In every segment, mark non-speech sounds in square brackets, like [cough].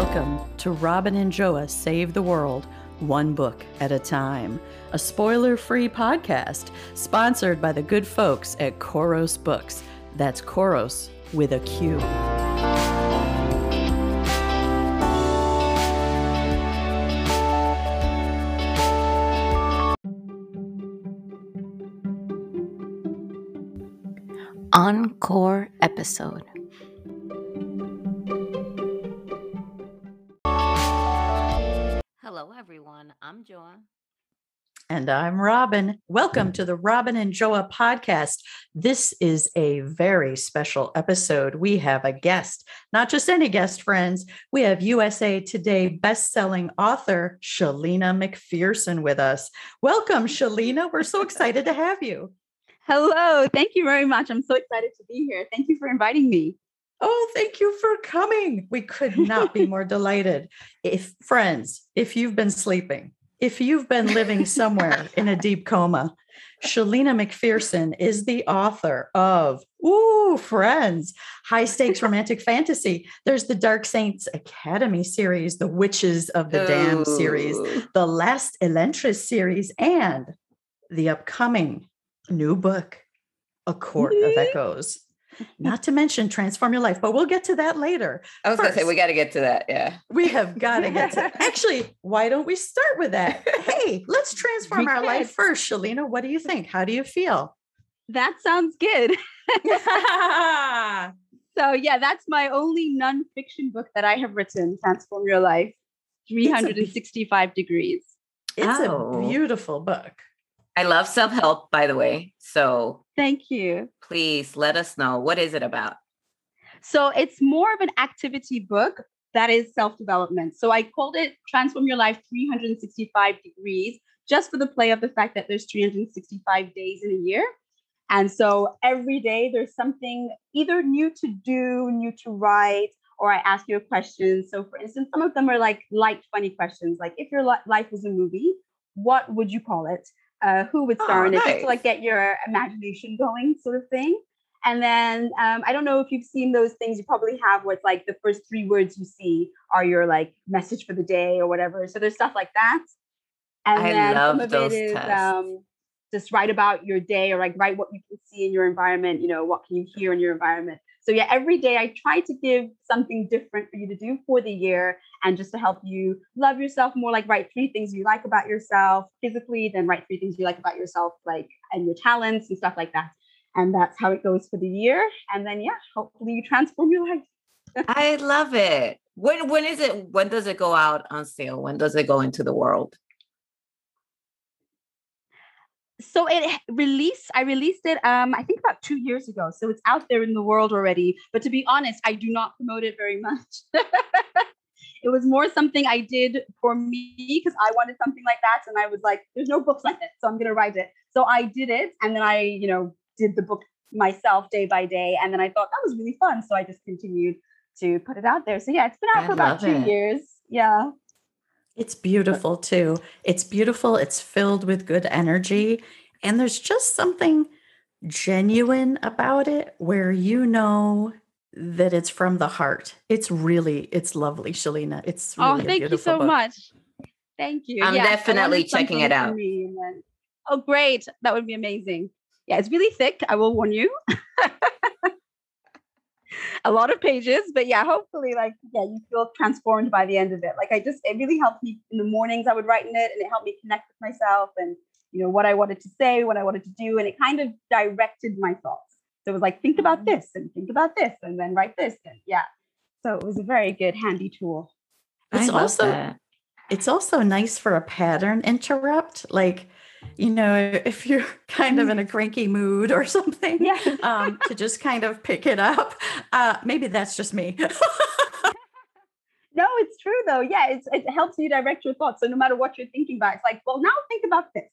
Welcome to Robin and Joa Save the World, one book at a time, a spoiler free podcast sponsored by the good folks at Khoros Books. That's Khoros with a Q. Encore episode. Hello, everyone. I'm Joa. And I'm Robin. Welcome to the Robin and Joa podcast. This is a very special episode. We have a guest, not just any guest, friends. We have USA Today best-selling author Shalina McPherson with us. Welcome, Shalina. We're so excited to have you. [laughs] Hello. Thank you very much. I'm so excited to be here. Thank you for inviting me. Oh, thank you for coming. We could not be more delighted. If friends, if you've been sleeping, if you've been living somewhere in a deep coma, Shalina McPherson is the author of Ooh, Friends, High Stakes Romantic Fantasy. There's the Dark Saints Academy series, the Witches of the Dam series, the Last Elantris series, and the upcoming new book, A Court of Echoes. Not to mention Transform Your Life, but we'll get to that later. I was going to say, we got to get to that. Yeah. We have got to get to [laughs] Actually, why don't we start with that? Hey, let's transform our life first. Shalina, what do you think? How do you feel? That sounds good. [laughs] so, yeah, that's my only nonfiction book that I have written, Transform Your Life, 365 it's a, degrees. It's oh. a beautiful book. I love self help, by the way. So thank you. Please let us know what is it about. So it's more of an activity book that is self development. So I called it Transform Your Life 365 Degrees, just for the play of the fact that there's 365 days in a year. And so every day there's something either new to do, new to write, or I ask you a question. So, for instance, some of them are like light, funny questions, like if your life was a movie, what would you call it? Uh, who would star oh, in it, nice. just to like get your imagination going, sort of thing. And then um, I don't know if you've seen those things. You probably have, where it's like the first three words you see are your like message for the day or whatever. So there's stuff like that. And I then love some of those it is um, just write about your day or like write what you can see in your environment. You know, what can you hear in your environment. So yeah, every day I try to give something different for you to do for the year and just to help you love yourself more, like write three things you like about yourself physically, then write three things you like about yourself, like and your talents and stuff like that. And that's how it goes for the year. And then yeah, hopefully you transform your life. [laughs] I love it. When when is it? When does it go out on sale? When does it go into the world? So it released i released it um i think about two years ago so it's out there in the world already but to be honest i do not promote it very [laughs] much. It was more something i did for me because i wanted something like that and i was like there's no books like it so i'm going to write it. So i did it and then i you know did the book myself day by day and then i thought that was really fun so i just continued to put it out there. So yeah it's been out I for about two it. years yeah it's beautiful too. It's beautiful. It's filled with good energy. And there's just something genuine about it where you know that it's from the heart. It's really, it's lovely, Shalina. It's oh, really oh, thank you so book. much. Thank you. I'm definitely checking it out. Then, oh, great. That would be amazing. Yeah, it's really thick. I will warn you. [laughs] [laughs] a lot of pages, but yeah, hopefully, like, yeah, you feel transformed by the end of it. Like, I just, it really helped me in the mornings. I would write in it, and it helped me connect with myself and you know what I wanted to say, what I wanted to do, and it kind of directed my thoughts. So it was like, think about mm-hmm. this and think about this, and then write this, and yeah. So it was a very good, handy tool. It's also that. it's also nice for a pattern interrupt, like you know, if you're [laughs] kind of in a mm-hmm. cranky mood or something, yeah. [laughs] um, to just kind of pick it up. Uh, maybe that's just me. [laughs] no, it's true though. Yeah, it helps you direct your thoughts. So no matter what you're thinking about, it's like, well, now think about this.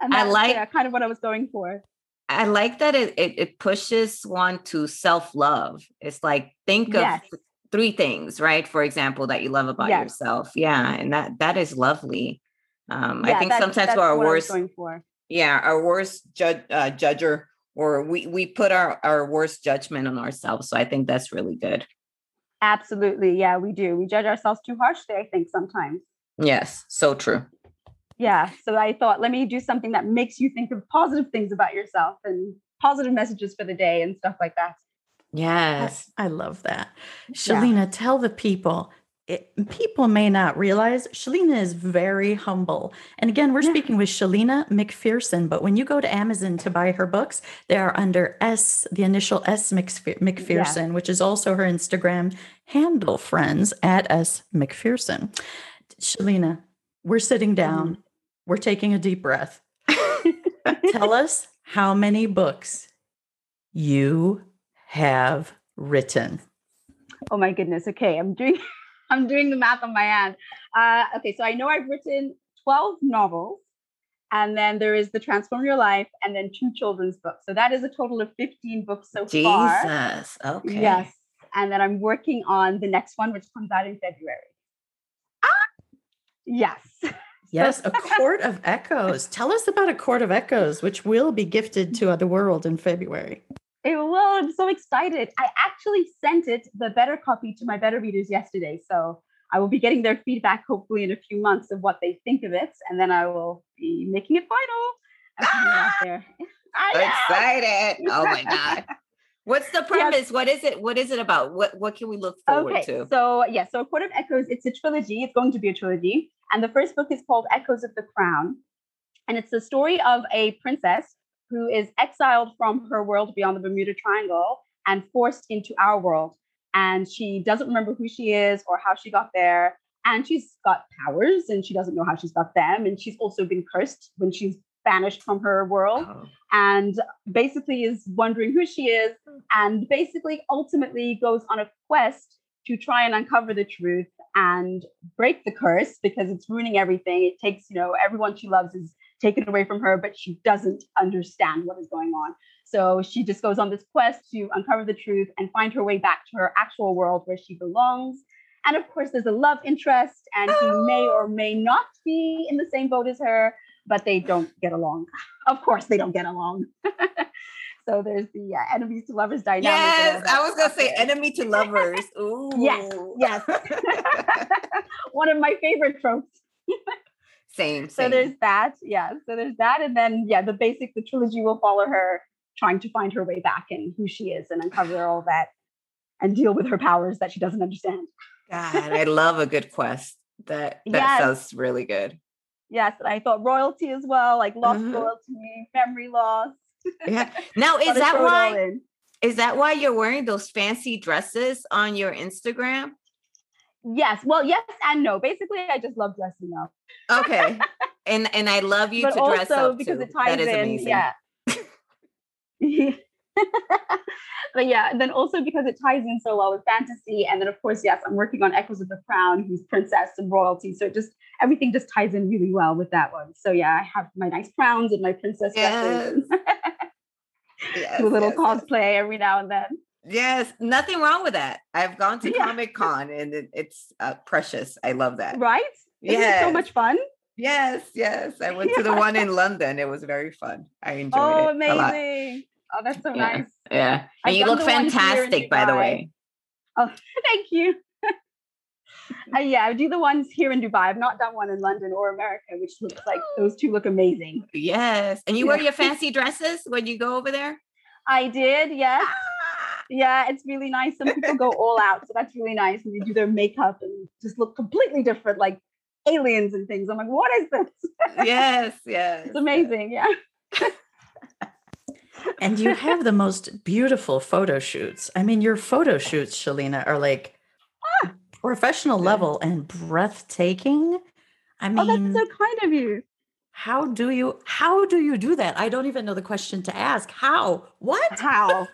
and I like yeah, kind of what I was going for. I like that it, it, it pushes one to self love. It's like think yes. of three things, right? For example, that you love about yes. yourself. Yeah, and that that is lovely. Um, yeah, I think sometimes for our worst, yeah, our worst judge uh, judger, or we we put our our worst judgment on ourselves. So I think that's really good. Absolutely. Yeah, we do. We judge ourselves too harshly, I think, sometimes. Yes, so true. Yeah. So I thought, let me do something that makes you think of positive things about yourself and positive messages for the day and stuff like that. Yes. I, I love that. Shalina, yeah. tell the people it, people may not realize Shalina is very humble. And again, we're yeah. speaking with Shalina McPherson, but when you go to Amazon to buy her books, they are under S, the initial S McPherson, yeah. which is also her Instagram handle, friends, at S McPherson. Shalina, we're sitting down, mm-hmm. we're taking a deep breath. [laughs] Tell us how many books you have written. Oh my goodness. Okay, I'm doing I'm doing the math on my hand. Uh, okay, so I know I've written 12 novels, and then there is the Transform Your Life, and then two children's books. So that is a total of 15 books so Jesus. far. Jesus. Okay. Yes. And then I'm working on the next one, which comes out in February. Ah! Yes. [laughs] Yes, a court of echoes. Tell us about a court of echoes, which will be gifted to the world in February. It will. I'm so excited. I actually sent it, the beta copy, to my beta readers yesterday. So I will be getting their feedback hopefully in a few months of what they think of it. And then I will be making it final and putting it out there. [laughs] excited. Oh my God. [laughs] What's the premise? Yes. What is it? What is it about? What what can we look forward okay, to? So yeah, so A Court of Echoes, it's a trilogy. It's going to be a trilogy. And the first book is called Echoes of the Crown. And it's the story of a princess who is exiled from her world beyond the Bermuda Triangle and forced into our world. And she doesn't remember who she is or how she got there. And she's got powers and she doesn't know how she's got them. And she's also been cursed when she's banished from her world oh. and basically is wondering who she is. And basically, ultimately, goes on a quest to try and uncover the truth and break the curse because it's ruining everything. It takes, you know, everyone she loves is taken away from her, but she doesn't understand what is going on. So she just goes on this quest to uncover the truth and find her way back to her actual world where she belongs. And of course, there's a love interest, and he may or may not be in the same boat as her, but they don't get along. Of course, they don't get along. [laughs] so there's the uh, enemies to lovers dynamic. Yes, I was gonna say enemy to lovers. Ooh. [laughs] yes, yes. [laughs] One of my favorite tropes. Same, same. So there's that. Yeah. So there's that. And then, yeah, the basic, the trilogy will follow her trying to find her way back and who she is and uncover all that and deal with her powers that she doesn't understand. God, I love a good quest. That that yes. sounds really good. Yes, and I thought royalty as well, like lost mm-hmm. royalty, memory loss. yeah. Now [laughs] is that why is that why you're wearing those fancy dresses on your Instagram? Yes. Well, yes and no. Basically, I just love dressing up. Okay. and and I love [laughs] you but to dress up because too. it ties that is in. Amazing. Yeah. [laughs] but yeah, and then also because it ties in so well with fantasy, and then of course, yes, I'm working on Echoes of the Crown, who's princess and royalty. So it just everything just ties in really well with that one. So yeah, I have my nice crowns and my princess yes. dresses. yes, [laughs] Do a little yes, cosplay every now and then. Yes, nothing wrong with that. I've gone to yeah. Comic Con and it, it's uh, precious. I love that. Right? Yeah, so much fun. Yes, yes. I went yeah. to the one [laughs] in London. It was very fun. I enjoyed oh, it. Oh, amazing. Oh, that's so yeah. nice. Yeah. And I've you look fantastic, by the way. Oh, [laughs] thank you. uh, yeah, I do the ones here in Dubai. I've not done one in London or America, which looks like those two look amazing. Yes. And you wear your fancy dresses when you go over there? I did, yes. Ah! yeah, it's really nice. Some people go all [laughs] out, so that's really nice. And they do their makeup and just look completely different, like aliens and things. I'm like, what is this? yes, [laughs] yes. It's amazing. Yeah. [laughs] and you have the most beautiful photo shoots. I mean, your photo shoots, Shalina, are like ah, professional level and breathtaking. I mean, oh, that's so kind of you. How do you how do you do that? I don't even know the question to ask. How? What? How?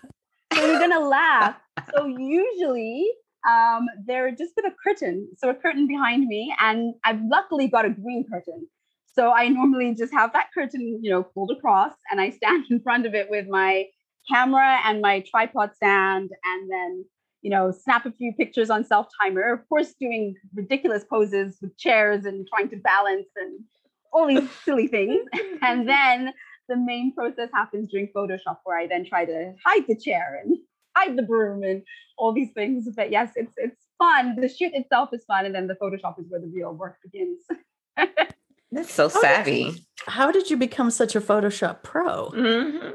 So you're gonna laugh. So usually um, they're just with a curtain, so a curtain behind me, and I've luckily got a green curtain. So I normally just have that curtain, you know, pulled across, and I stand in front of it with my camera and my tripod stand, and then you know, snap a few pictures on self timer. Of course, doing ridiculous poses with chairs and trying to balance and all these silly things. [laughs] And then the main process happens during Photoshop, where I then try to hide the chair and hide the broom and all these things. But yes, it's it's fun. The shoot itself is fun, and then the Photoshop is where the real work begins. [laughs] That's so savvy. How did, how did you become such a Photoshop pro? Mm-hmm.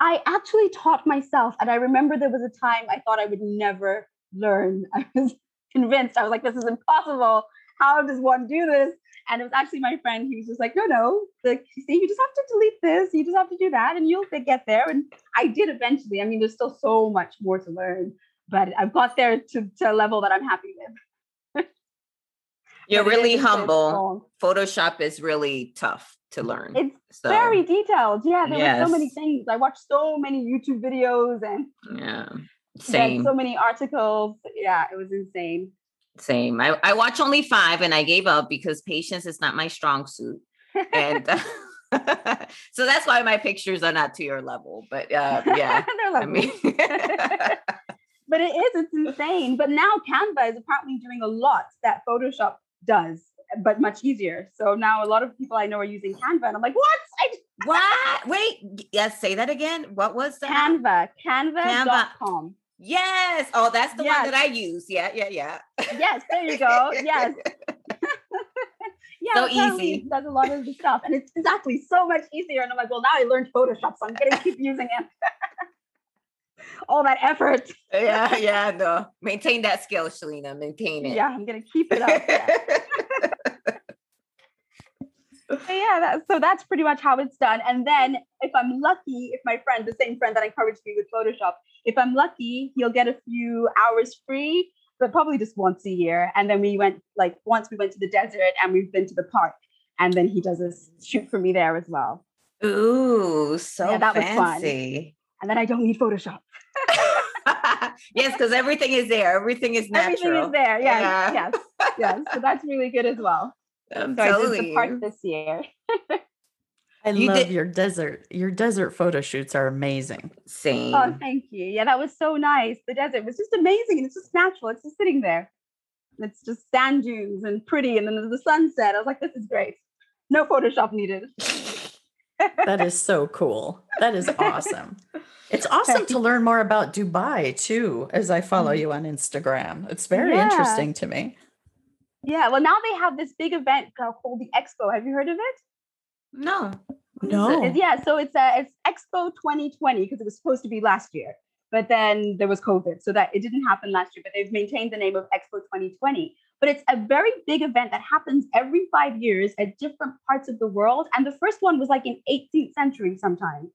I actually taught myself, and I remember there was a time I thought I would never learn. [laughs] I was convinced. I was like, "This is impossible. How does one do this?" And it was actually my friend who was just like, "No, no. Like, see, you just have to delete this. You just have to do that, and you'll get there." And I did eventually. I mean, there's still so much more to learn, but I've got there to, to a level that I'm happy with. [laughs] You're really humble. Photoshop is really tough to learn. It's so. very detailed. Yeah, there yes. were so many things. I watched so many YouTube videos and yeah, same. So many articles. Yeah, it was insane. Same. I, I watch only five and I gave up because patience is not my strong suit. And [laughs] [laughs] so that's why my pictures are not to your level. But uh, [laughs] yeah, I mean, but it is, it's insane. But now Canva is apparently doing a lot that Photoshop does but much easier. So now a lot of people I know are using Canva, and I'm like, what? I, what? Wait, yes, say that again. What was that? Canva, Canva.com. Canva. Yes. Oh, that's the yes. one that I use. Yeah, yeah, yeah. Yes, there you go. Yes. [laughs] yeah, so easy. Does a lot of the stuff, and it's exactly so much easier. And I'm like, well, now I learned Photoshop, so I'm gonna keep using it. [laughs] All that effort. yeah, [laughs] yeah, no. Maintain that skill, Shalina. Maintain it. Yeah, I'm gonna keep it up. Yeah [laughs] yeah, that, so that's pretty much how it's done. And then if I'm lucky, if my friend, the same friend that encouraged me with Photoshop, if I'm lucky, he'll get a few hours free, but probably just once a year. And then we went like once we went to the desert and we've been to the park, and then he does a shoot for me there as well. Ooh, so yeah, that fancy. was fun. And then I don't need Photoshop. [laughs] yes, because everything is there. Everything is natural. Everything is there. Yes, yeah. yes, yes. So that's really good as well. I'm so I did the park this year. [laughs] I you love did- your desert. Your desert photo shoots are amazing. Same. Oh, thank you. Yeah, that was so nice. The desert was just amazing and it's just natural. It's just sitting there. It's just sand dunes and pretty. And then there's the sunset. I was like, this is great. No Photoshop needed. [laughs] that is so cool. That is awesome. It's [laughs] awesome to learn more about Dubai too, as I follow mm-hmm. you on Instagram. It's very yeah. interesting to me. Yeah, well, now they have this big event called the Expo. Have you heard of it? No, no. Yeah, so it's uh, it's Expo 2020 because it was supposed to be last year, but then there was COVID, so that it didn't happen last year. But they've maintained the name of Expo 2020. But it's a very big event that happens every five years at different parts of the world, and the first one was like in 18th century sometime.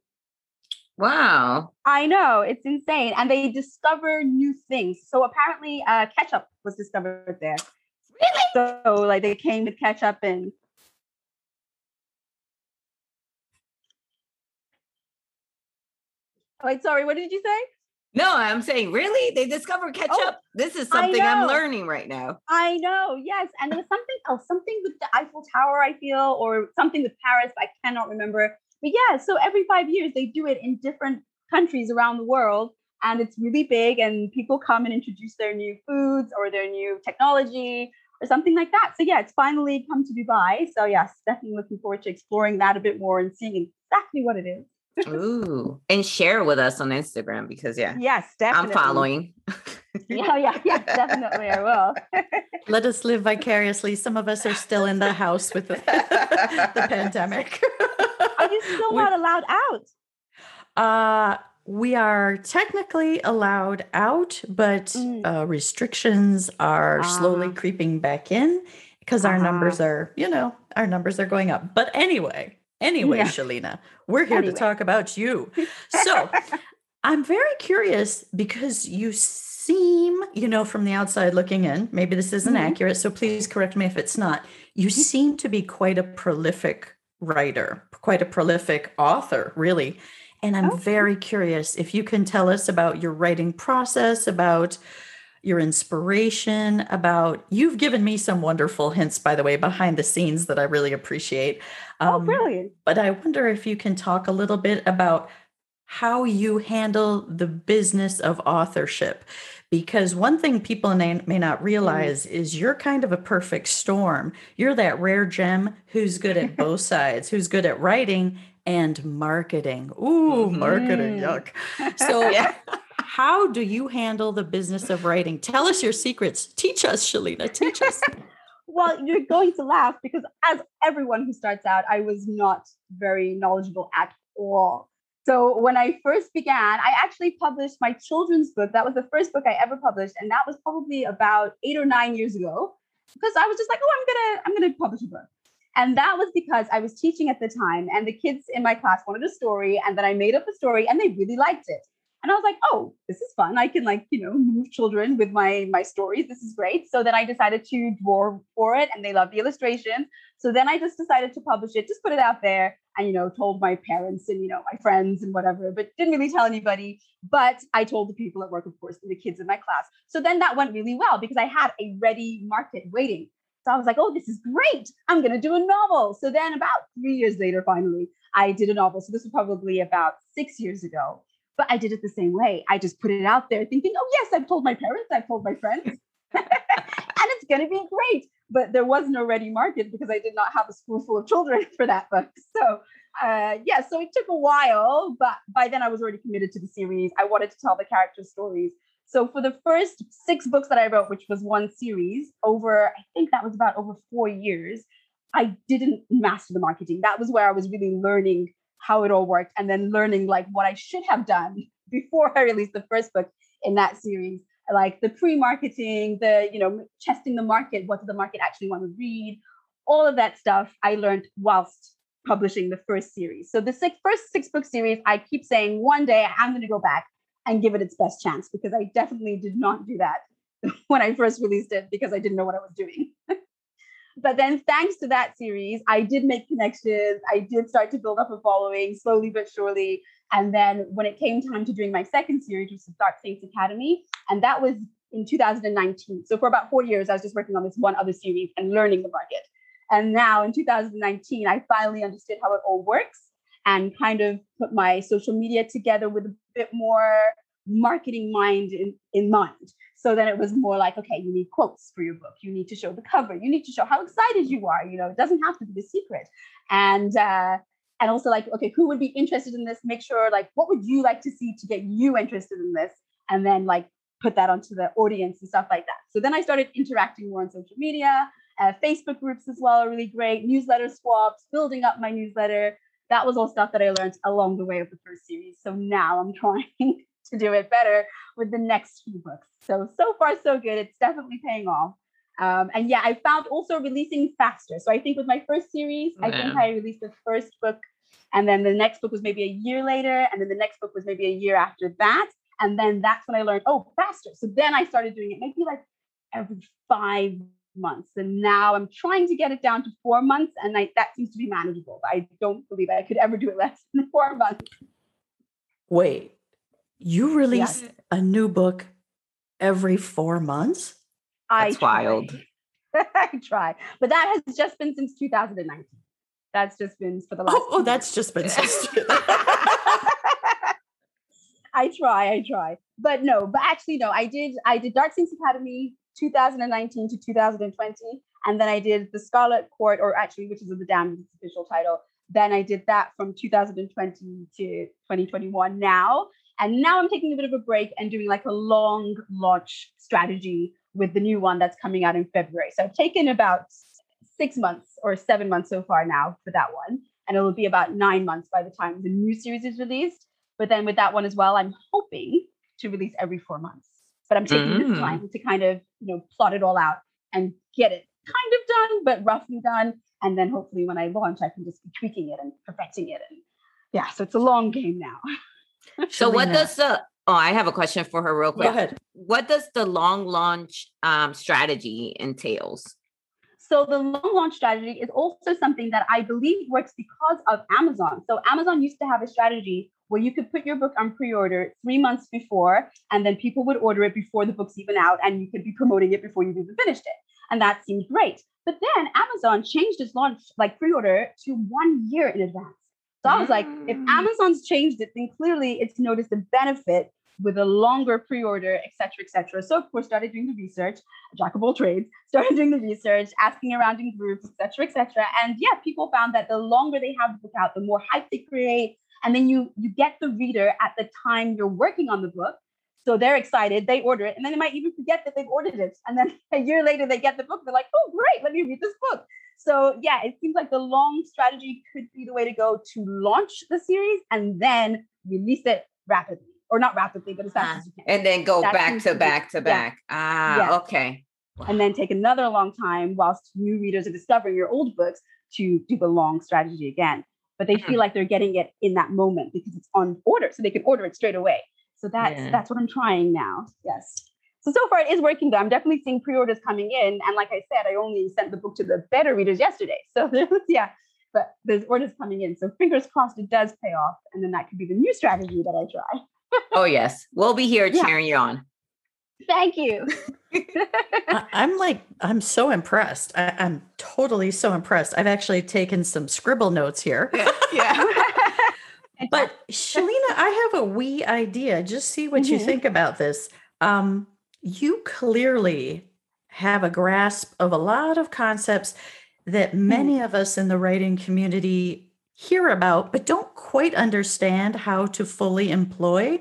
Wow. I know, it's insane. And they discover new things. So apparently, uh, ketchup was discovered there. Really? So like they came to catch up and Wait, sorry, what did you say? No, I'm saying really? They discovered oh, ketchup? Oh, this is something I'm learning right now. I know, yes. And there was something else, something with the Eiffel Tower, I feel, or something with Paris, I cannot remember. But yeah, so every five years they do it in different countries around the world. And it's really big, and people come and introduce their new foods or their new technology or something like that. So yeah, it's finally come to Dubai. So yes, definitely looking forward to exploring that a bit more and seeing exactly what it is. [laughs] Ooh, and share with us on Instagram because yeah, yes, definitely. I'm following. [laughs] yeah, yeah, yeah, definitely, I will. [laughs] Let us live vicariously. Some of us are still in the house with the, the pandemic. Are you still not allowed out? Uh we are technically allowed out, but mm. uh, restrictions are uh slowly uh-huh. creeping back in because our uh numbers are, you know, our numbers are going up. But anyway, anyway, yeah. Shalina, we're here anyway. to talk about you. So [laughs] I'm very curious because you seem, you know, from the outside looking in, maybe this isn't mm-hmm. accurate. So please correct me if it's not. You mm-hmm. seem to be quite a prolific writer, quite a prolific author, really. And I'm okay. very curious if you can tell us about your writing process, about your inspiration, about you've given me some wonderful hints, by the way, behind the scenes that I really appreciate. Oh, um, oh, brilliant. But I wonder if you can talk a little bit about how you handle the business of authorship. Because one thing people may, not mm. realize is you're kind of a perfect storm. You're that rare gem who's good at both [laughs] sides, who's good at writing and marketing. Ooh, mm-hmm. marketing, yuck. [laughs] So, yeah. how do you handle the business of writing? Tell us your secrets. Teach us, Shalina. Teach us. [laughs] well, you're going to laugh because, as everyone who starts out, I was not very knowledgeable at all. So when I first began, I actually published my children's book. That was the first book I ever published, and that was probably about eight or nine years ago. Because I was just like, oh, I'm gonna, I'm gonna publish a book. And that was because I was teaching at the time, and the kids in my class wanted a story, and then I made up a story, and they really liked it. And I was like, oh, this is fun. I can like, you know, move children with my my stories. This is great. So then I decided to draw for it, and they loved the illustrations. So then I just decided to publish it, just put it out there and you know told my parents and you know my friends and whatever but didn't really tell anybody but i told the people at work of course and the kids in my class so then that went really well because i had a ready market waiting so i was like oh this is great i'm going to do a novel so then about three years later finally i did a novel so this was probably about six years ago but i did it the same way i just put it out there thinking oh yes i've told my parents i've told my friends [laughs] and it's going to be great but there was no ready market because I did not have a school full of children [laughs] for that book. So uh, yeah, so it took a while, but by then I was already committed to the series. I wanted to tell the character stories. So for the first six books that I wrote, which was one series, over I think that was about over four years, I didn't master the marketing. That was where I was really learning how it all worked and then learning like what I should have done [laughs] before I released the first book in that series like the pre-marketing, the you know testing the market. What does the market actually want to read? All of that stuff I learned whilst publishing the first series. So the six, first six book series, I keep saying one day I'm going to go back and give it its best chance because I definitely did not do that [laughs] when I first released it because I didn't know what I was doing. [laughs] but then thanks to that series, I did make connections. I did start to build up a following slowly but surely. And then when it came time to doing my second series, which was Dark Saints Academy, and that was in 2019. So for about four years, I was just working on this one other series and learning the market. And now in 2019, I finally understood how it all works and kind of put my social media together with a bit more marketing mind in, in mind. So then it was more like, okay, you need quotes for your book. You need to show the cover. You need to show how excited you are. You know, it doesn't have to be a secret. And uh, and also like, okay, who would be interested in this? Make sure like, what would you like to see to get you interested in this? And then like put that onto the audience and stuff like that. So then I started interacting more on social media. Uh, Facebook groups as well are really great. Newsletter swaps, building up my newsletter. That was all stuff that I learned along the way of the first series. So now I'm trying [laughs] to do it better with the next few books. So, so far, so good. It's definitely paying off. Um, and yeah, I found also releasing faster. So I think with my first series, I think I released the first book, and then the next book was maybe a year later, and then the next book was maybe a year after that. And then that's when I learned, oh, faster. So then I started doing it maybe like every five months. And now I'm trying to get it down to four months, and I, that seems to be manageable. But I don't believe I could ever do it [laughs] less than four months. Wait, you release yeah. a new book every four months? That's I wild. [laughs] I try, but that has just been since 2019. That's just been for the last. Oh, oh that's just been since. [laughs] I try, I try, but no, but actually no. I did, I did Dark Saints Academy 2019 to 2020, and then I did the Scarlet Court, or actually, which is the Damned official title. Then I did that from 2020 to 2021 now. And now I'm taking a bit of a break and doing like a long launch strategy with the new one that's coming out in February. So I've taken about six months or seven months so far now for that one. And it'll be about nine months by the time the new series is released. But then with that one as well, I'm hoping to release every four months. But I'm taking mm. this time to kind of, you know, plot it all out and get it kind of done, but roughly done. And then hopefully when I launch, I can just be tweaking it and perfecting it. And yeah, so it's a long game now. [laughs] so what does the oh I have a question for her real quick. Go ahead. What does the long launch um, strategy entails? So the long launch strategy is also something that I believe works because of Amazon. So Amazon used to have a strategy where you could put your book on pre-order three months before, and then people would order it before the book's even out, and you could be promoting it before you've even finished it. And that seemed great. But then Amazon changed its launch, like pre-order, to one year in advance. So I was like, if mm. Amazon's changed it, then clearly it's noticed a benefit with a longer pre-order, et cetera, et cetera. So of course, started doing the research, jack of all trades, [laughs] started doing the research, asking around in groups, et cetera, et cetera. And yeah, people found that the longer they have the book out, the more hype they create. And then you you get the reader at the time you're working on the book. So they're excited, they order it, and then they might even forget that they've ordered it. And then [laughs] a year later, they get the book, they're like, oh, great, let me read this book. So yeah, it seems like the long strategy could be the way to go to launch the series and then release it rapidly. Or not rapidly, but as fast uh, as you can. And then go that back to back to back. Yeah. Ah, yeah. okay. And then take another long time whilst new readers are discovering your old books to do the long strategy again. But they mm. feel like they're getting it in that moment because it's on order, so they can order it straight away. So that's yeah. that's what I'm trying now. Yes. So so far it is working though. I'm definitely seeing pre-orders coming in. And like I said, I only sent the book to the beta readers yesterday. So [laughs] yeah, but there's orders coming in. So fingers crossed it does pay off. And then that could be the new strategy that I try. oh yes. We'll be here [laughs] yeah. cheering you on. Thank you. [laughs] I, am like, I'm so impressed. I, am totally so impressed. I've actually taken some scribble notes here. Yeah. yeah. [laughs] but Shalina, I have a wee idea. Just see what mm-hmm. you think about this. Um, you clearly have a grasp of a lot of concepts that hmm. many of us in the writing community hear about, but don't quite understand how to fully employ.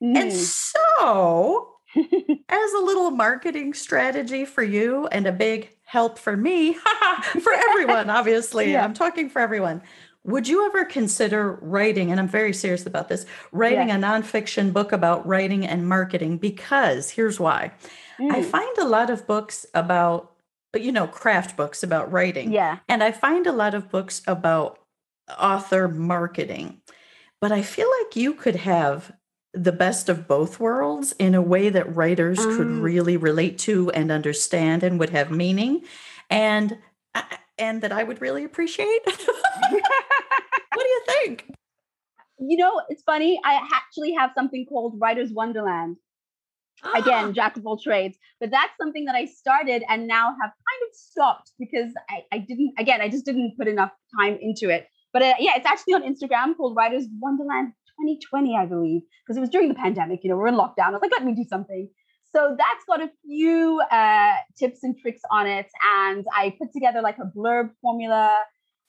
Mm. And so, [laughs] as a little marketing strategy for you and a big help for me, [laughs] for everyone, obviously, yeah. I'm talking for everyone. Would you ever consider writing, and I'm very serious about this, writing a nonfiction book about writing and marketing? Because here's why mm. I find a lot of books about, you know, craft books about writing. Yeah. And I find a lot of books about author marketing. But I feel like you could have the best of both worlds in a way that writers um, could really relate to and understand and would have meaning. And and that I would really appreciate. [laughs] what do you think? You know, it's funny. I actually have something called Writer's Wonderland. Ah. Again, [gasps] jack of all trades. But that's something that I started and now have kind of stopped because I, I didn't, again, I just didn't put enough time into it. But uh, yeah, it's actually on Instagram called Writer's Wonderland 2020, I believe, because it was during the pandemic. You know, we're in lockdown. I was like, let me do something. So that's got a few uh, tips and tricks on it. And I put together like a blurb formula.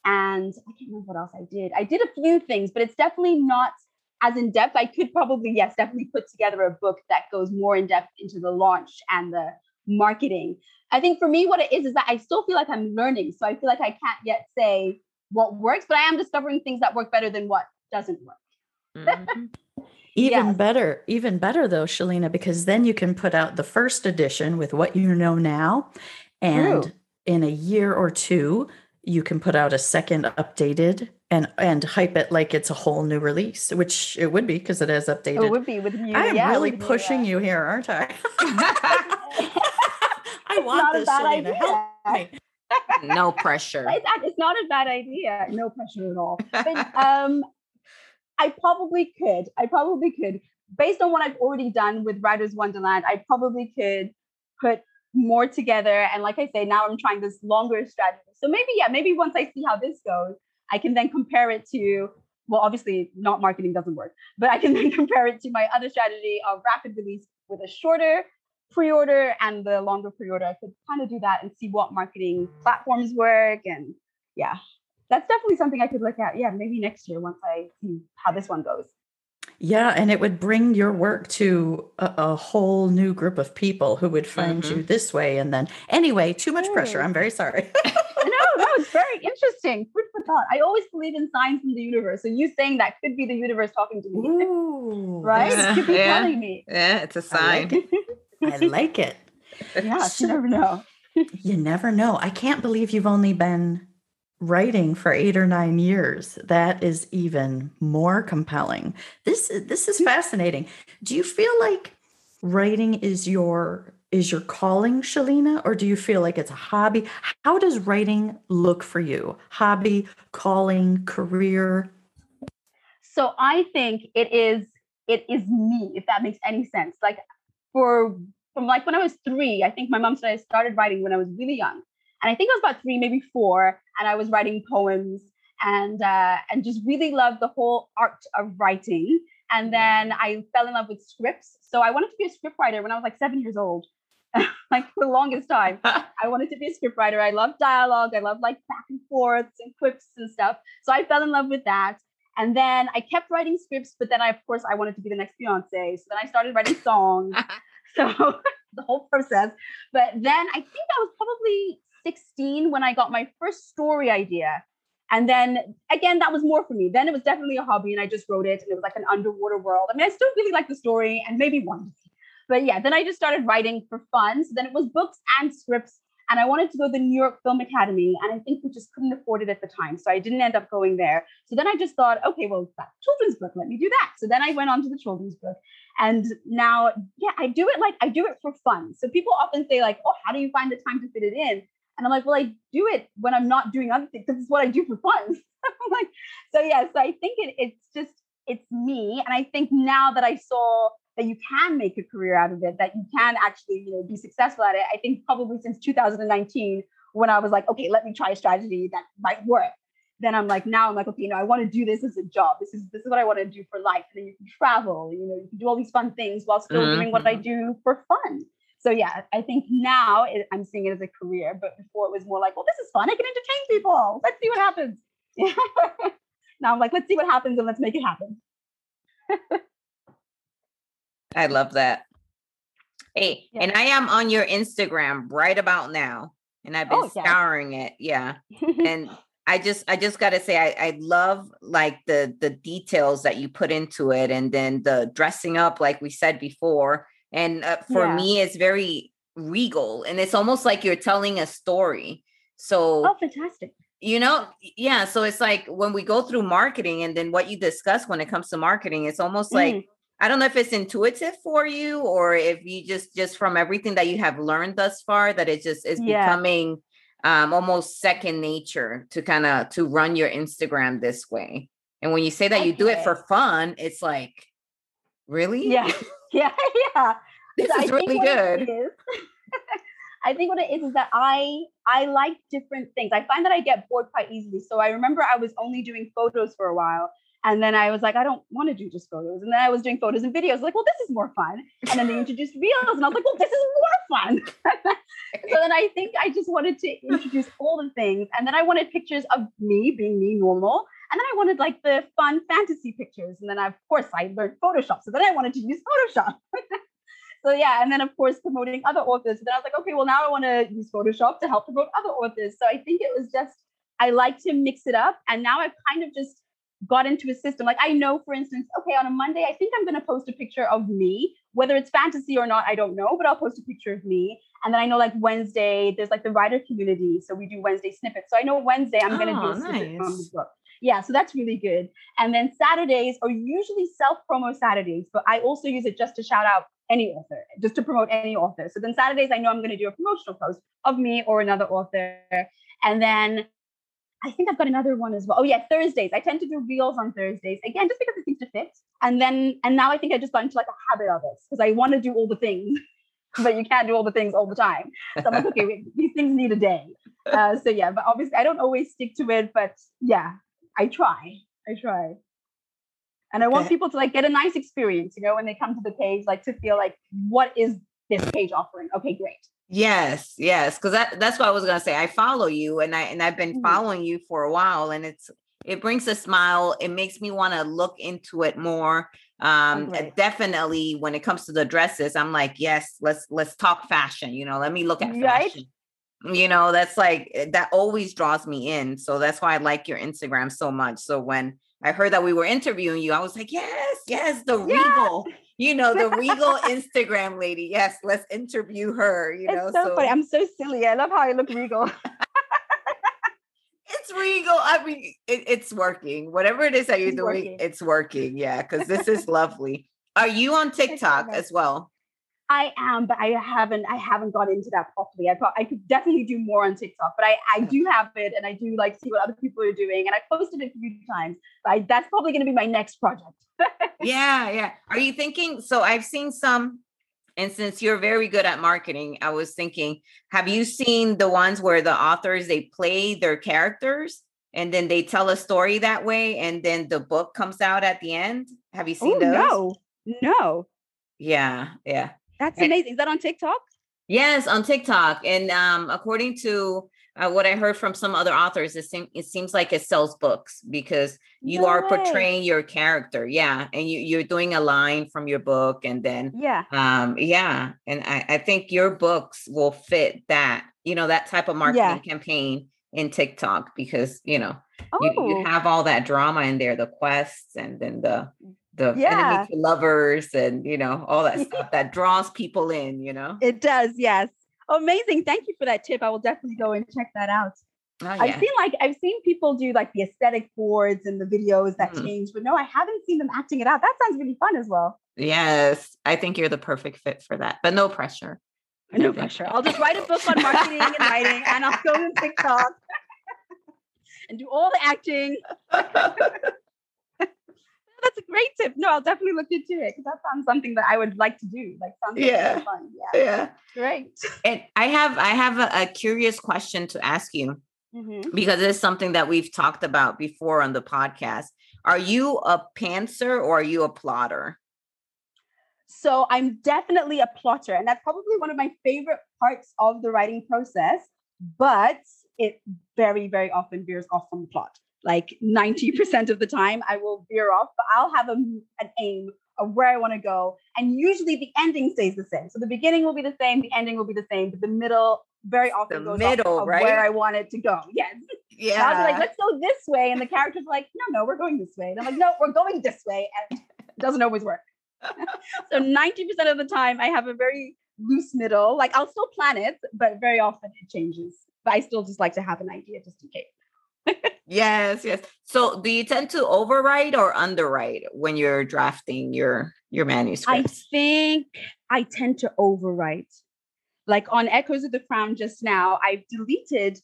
And I can't remember what else I did. I did a few things, but it's definitely not as in depth. I could probably, yes, definitely put together a book that goes more in depth into the launch and the marketing. I think for me, what it is is that I still feel like I'm learning. So I feel like I can't yet say what works, but I am discovering things that work better than what doesn't work. Mm-hmm. [laughs] Even yes. better, even better though, Shalina, because then you can put out the first edition with what you know now. And True. in a year or two, you can put out a second updated and and hype it like it's a whole new release, which it would be because it is updated. It would be with you. I am yeah, really pushing you, yeah. you here, aren't I? [laughs] I want this, Shalina. Help me. no [laughs] pressure. It's, it's, not a bad idea. No pressure at all. But um, I probably could. I probably could. Based on what I've already done with Writers Wonderland, I probably could put more together. And like I say, now I'm trying this longer strategy. So maybe, yeah, maybe once I see how this goes, I can then compare it to, well, obviously not marketing doesn't work, but I can then [laughs] compare it to my other strategy of rapid release with a shorter pre-order and the longer pre-order. I could kind of do that and see what marketing platforms work. And yeah, that's definitely something I could look at. Yeah, maybe next year once I see how this one goes. Yeah, and it would bring your work to a, a whole new group of people who would find mm-hmm. you this way. And then, anyway, too much pressure. I'm very sorry. [laughs] no, that was very interesting. Food for thought. I always believe in signs from the universe. So you saying that could be the universe talking to me, Ooh, [laughs] right? Yeah, could be yeah. telling me. Yeah, it's a sign. I like it. I like it. [laughs] yeah, so, you never know. you never know. I can't believe you've only been writing for eight or nine years. That is even more compelling. This this is hmm. fascinating. Do you feel like writing is your is your calling shalina or do you feel like it's a hobby? How does writing look for you? Hobby calling career? So i think it is it is me if that makes any sense. Like for from like when i was three i think my mom said i started writing when i was really young and I think I was about three, maybe four, and I was writing poems and uh, and just really loved the whole art of writing. And then I fell in love with scripts. So I wanted to be a scriptwriter when I was like seven years old. [laughs] like for the longest time, [laughs] I wanted to be a scriptwriter. I love dialogue. I love like back and forths and quips and stuff. So I fell in love with that. And then I kept writing scripts, but then I, of course, I wanted to be the next Beyonce. So then I started writing songs. [laughs] so the whole process. But then I think I was probably 16 when I got my first story idea. And then again, that was more for me. Then it was definitely a hobby, and I just wrote it, and it was like an underwater world. I mean, I still really like the story, and maybe one. But yeah, then I just started writing for fun. So then it was books and scripts and I wanted to go to the New York Film Academy, and I think we just couldn't afford it at the time. So I didn't end up going there. So then I just thought, okay, well, that children's book, let me do that. So then I went on to the children's book. And now, yeah, I do it like I do it for fun. So people often say, like, oh, how do you find the time to fit it in? And I'm like, well, I do it when I'm not doing other things because it's what I do for fun. [laughs] like, so yeah, so I think it, it's just it's me. And I think now that I saw that you can make a career out of it, that you can actually, you know, be successful at it. I think probably since 2019, when I was like, okay, let me try a strategy that might work. Then I'm like, now I'm like, okay, you know, I want to do this as a job. This is this is what I want to do for life. And then you can travel, you know, you can do all these fun things while still mm-hmm. doing what I do for fun. So yeah, I think now it, I'm seeing it as a career, but before it was more like, well, this is fun. I can entertain people. Let's see what happens. [laughs] now I'm like, let's see what happens and let's make it happen. I love that. Hey, yeah. and I am on your Instagram right about now, and I've been oh, scouring yeah. it. Yeah, [laughs] and I just I just got to say I I love like the the details that you put into it, and then the dressing up, like we said before. And uh, for yeah. me, it's very regal, and it's almost like you're telling a story. So, oh, fantastic! You know, yeah. So it's like when we go through marketing, and then what you discuss when it comes to marketing, it's almost mm. like I don't know if it's intuitive for you or if you just just from everything that you have learned thus far that it just is yeah. becoming um almost second nature to kind of to run your Instagram this way. And when you say that okay. you do it for fun, it's like really? Yeah. [laughs] Yeah, yeah. This so is I really good. [laughs] I think what it is is that I I like different things. I find that I get bored quite easily. So I remember I was only doing photos for a while and then I was like, I don't want to do just photos. And then I was doing photos and videos, like, well, this is more fun. And then they [laughs] introduced reels, and I was like, well, this is more fun. [laughs] so then I think I just wanted to introduce all the things. And then I wanted pictures of me being me normal. And then I wanted like the fun fantasy pictures. And then, I, of course, I learned Photoshop. So then I wanted to use Photoshop. So yeah, and then of course promoting other authors. So then I was like, okay, well now I want to use Photoshop to help promote other authors. So I think it was just I like to mix it up, and now I've kind of just got into a system. Like I know, for instance, okay, on a Monday, I think I'm going to post a picture of me, whether it's fantasy or not, I don't know, but I'll post a picture of me. And then I know like Wednesday, there's like the writer community. So we do Wednesday snippets. So I know Wednesday I'm going to do a oh, snippet nice. from the book. Yeah, so that's really good. And then Saturdays are usually self promo Saturdays, but I also use it just to shout out any author, just to promote any author. So then Saturdays, I know I'm going to do a promotional post of me or another author. And then I think I've got another one as well. Oh yeah, Thursdays. I tend to do reels on Thursdays again, just because it seems to fit. And then and now I think I just got into like a habit of it because I want to do all the things, [laughs] but you can't do all the things all the time. So I'm like, okay, wait, these things need a day. Uh, so yeah, but obviously I don't always stick to it, but yeah, I try. I try. And I want people to like get a nice experience, you know, when they come to the page, like to feel like, what is this page offering? Okay, great. Yes, yes, because that, that's what I was gonna say. I follow you, and I and I've been mm-hmm. following you for a while, and it's it brings a smile. It makes me want to look into it more. Um, definitely when it comes to the dresses, I'm like, yes, let's let's talk fashion. You know, let me look at fashion. right? You know, that's like eh, that always draws me in. So that's why I like your Instagram so much. So when I heard that we were interviewing you, I was like, yes, yes, the yeah. regal you know, the regal Instagram lady. Yes, let's interview her. You know, so, so, funny. I'm so silly. I love how I look regal. [laughs] it's regal. I mean, it, it's working. Whatever it is that you're it's doing, working. it's working. Yeah, because this is lovely. Are you on TikTok as well? I am, but I haven't. I haven't got into that properly. I I could definitely do more on TikTok, but I I do have it, and I do like see what other people are doing, and I posted it a few times. But I, that's probably going to be my next project. yeah, [laughs] yeah. Are you thinking? So I've seen some, and since you're very good at marketing, I was thinking, have you seen the ones where the authors they play their characters? and then they tell a story that way and then the book comes out at the end have you seen Ooh, those no no yeah yeah that's amazing. Is that on TikTok? Yes, on TikTok. And um, according to uh, what I heard from some other authors, it, seem, it seems like it sells books because you No are way. portraying your character. Yeah. And you, you're doing a line from your book and then, Yeah. um, yeah. And I, I think your books will fit that, you know, that type of marketing campaign in TikTok because, you know, you, Oh, you have all that drama in there, the quests and then the, the Yeah. enemy to lovers and, you know, all that [laughs] stuff that draws people in, you know? it does. Yes. Amazing. Thank you for that tip. I will definitely go and check that out. Oh, I've seen like I've seen people do like the aesthetic boards and the videos that Mhm. change, but no, I haven't seen them acting it out. That sounds really fun as well. Yes, I think you're the perfect fit for that, but no pressure. No pressure. I'll just write a book on marketing and writing, and I'll go on TikTok [laughs] and do all the acting. [laughs] That's a great tip. No, I'll definitely look into it because that sounds something that I would like to do. Like sounds Yeah. fun. Yeah, yeah. great. And I have I have a, a curious question to ask you Mhm. because it's something that we've talked about before on the podcast. Are you a pantser or are you a plotter? So I'm definitely a plotter, and that's probably one of my favorite parts of the writing process. But it very, very often veers off from the plot. Like 90% of the time, I will veer off, but I'll have a, an aim of where I want to go. And usually the ending stays the same. So the beginning will be the same, the ending will be the same, but the middle very often The goes middle, off of right? where I want it to go. Yes. Yeah. I'll be like, let's go this way. And the character's like, no, no, we're going this way. And I'm like, no, we're going this way. And it doesn't always work. [laughs] so 90% of the time, I have a very loose middle. Like I'll still plan it, but very often it changes. But I still just like to have an idea just in case. Yes, yes. So do you tend to overwrite or underwrite when you're drafting your your I think I tend to overwrite. Like on Echoes of the Crown just now, I've deleted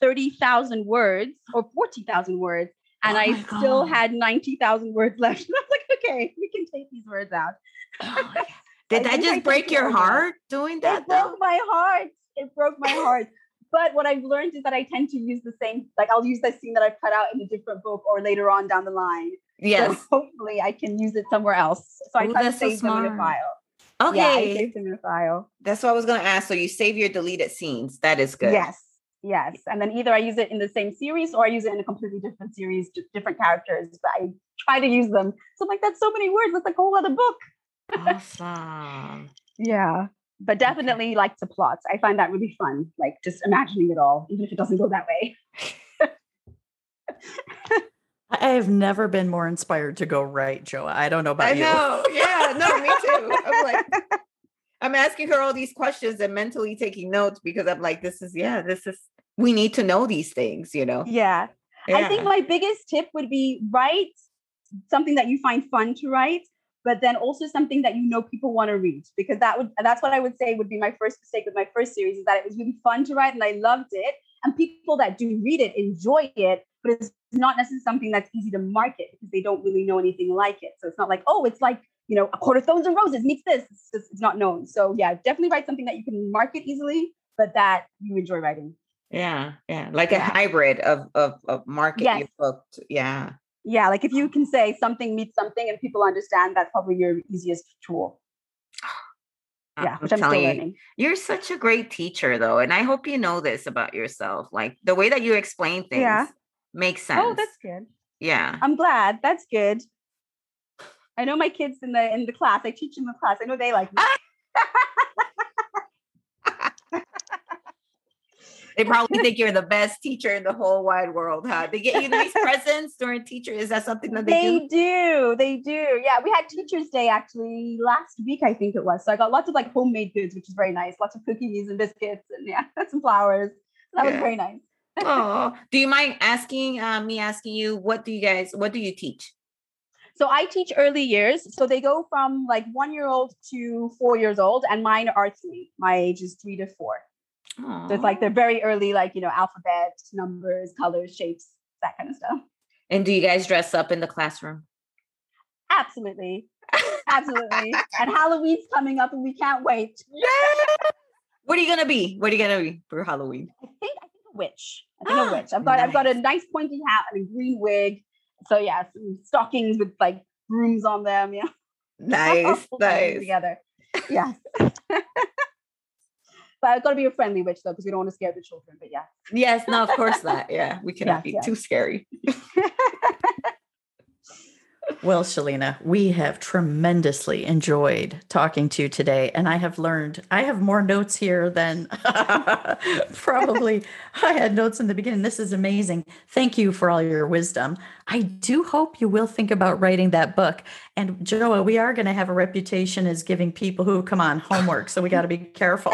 30,000 words or 40,000 words, and Oh I my still God. had 90,000 words [laughs] left. And I was like, okay, we can take these words out. Oh. [laughs] Did I that just break your heart doing that it though? broke my heart. It broke my heart. But what I've learned is that I tend to use the same, like I'll use that scene that I've cut out in a different book or later on down the line. Yes. So [laughs] hopefully I can use it somewhere else. So I Ooh, try to that's so save them in a file. Yeah, I Okay. save them in a file. That's what I was gonna ask. So you save your deleted scenes. That is good. Yes. Yes. And then either I use it in the same series or I use it in a completely different series, di- different characters, but I try to use them. So I'm like, that's so many words. That's like a whole other book. Awesome. [laughs] Yeah. But definitely like to plot. I find that really fun, like just imagining it all, even if it doesn't go that way. [laughs] I have never been more inspired to go write, Joa. I don't know about I you. know. Yeah, no, me too. I'm [laughs] like, I'm asking her all these questions and mentally taking notes because I'm like, this is yeah, this is we need to know these things, you know. Yeah. I think my biggest tip would be write something that you find fun to write, but then also something that you know people want to read. Because that would that's what I would say would be my first mistake with my first series is that it was really fun to write and I loved it. And people that do read it enjoy it, but it's not necessarily something that's easy to market because they don't really know anything like it. So it's not like, oh, it's like, you know, a Court of Thorns and Roses meets this. It's, just, it's not known. So yeah, definitely write something that you can market easily, but that you enjoy writing. yeah, yeah, like a hybrid of of of market Yes. booked. Yeah. Yeah, like if you can say something meets something and people understand, that's probably your easiest tool. Yeah, which I'm still telling you, learning. You're such a great teacher though, and I hope you know this about yourself. Like the way that you explain things Yeah. makes oh, sense. Oh, that's good. yeah. I'm glad. That's good. I know my kids in the in the class. I teach in the class. I know they like [laughs] me. They probably think you're the best teacher in the whole wide world, huh? They get you nice presents during teacher. Is that something that they, They do? do. They do. Yeah, we had Teachers Day actually last week, I think it was. So I got lots of like homemade goods, which is very nice. Lots of cookies and biscuits, and yeah, [laughs] some flowers. That was very nice. Oh, [laughs] do you mind asking uh, me asking you what do you guys what do you teach? So I teach early years. So they go from like one year old to four years old, and mine are three. My age is three to four. So it's like they're very early, like you know, alphabet, numbers, colors, shapes, that kind of stuff. And do you guys dress up in the classroom? Absolutely. Absolutely. [laughs] and Halloween's coming up and we can't wait. Yeah. What are you gonna be? What are you gonna be for Halloween? I think I think a witch. I think a [gasps] witch. I've got I've got a nice pointy hat and a green wig. So yeah, some stockings with like brooms on them. Yeah. [laughs] Nice, nice. Together. [laughs] Yeah. But I've got to be a friendly witch though, because we don't want to scare the children. But yeah. Yes, no, of course not. [laughs] Yeah, we cannot be too scary. [laughs] Well, Shalina, we have tremendously enjoyed talking to you today. And I have learned, I have more notes here than [laughs] probably I had notes in the beginning. This is amazing. Thank you for all your wisdom. I do hope you will think about writing that book. And Joa, we are going to have a reputation as giving people who come on homework. So we got to be careful.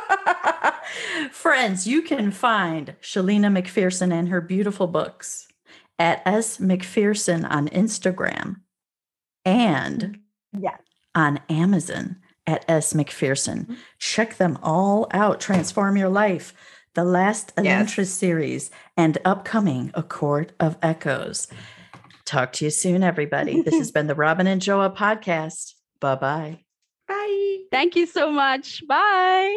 [laughs] Friends, you can find Shalina McPherson and her beautiful books at S. McPherson on Instagram and yeah. on Amazon at S. McPherson. Mm-hmm. Check them all out. Transform Your Life, the last Elantris yes. series, and upcoming A Court of Echoes. Talk to you soon, everybody. this has been the Robin and Joa podcast. Bye-bye. Bye. Thank you so much. Bye.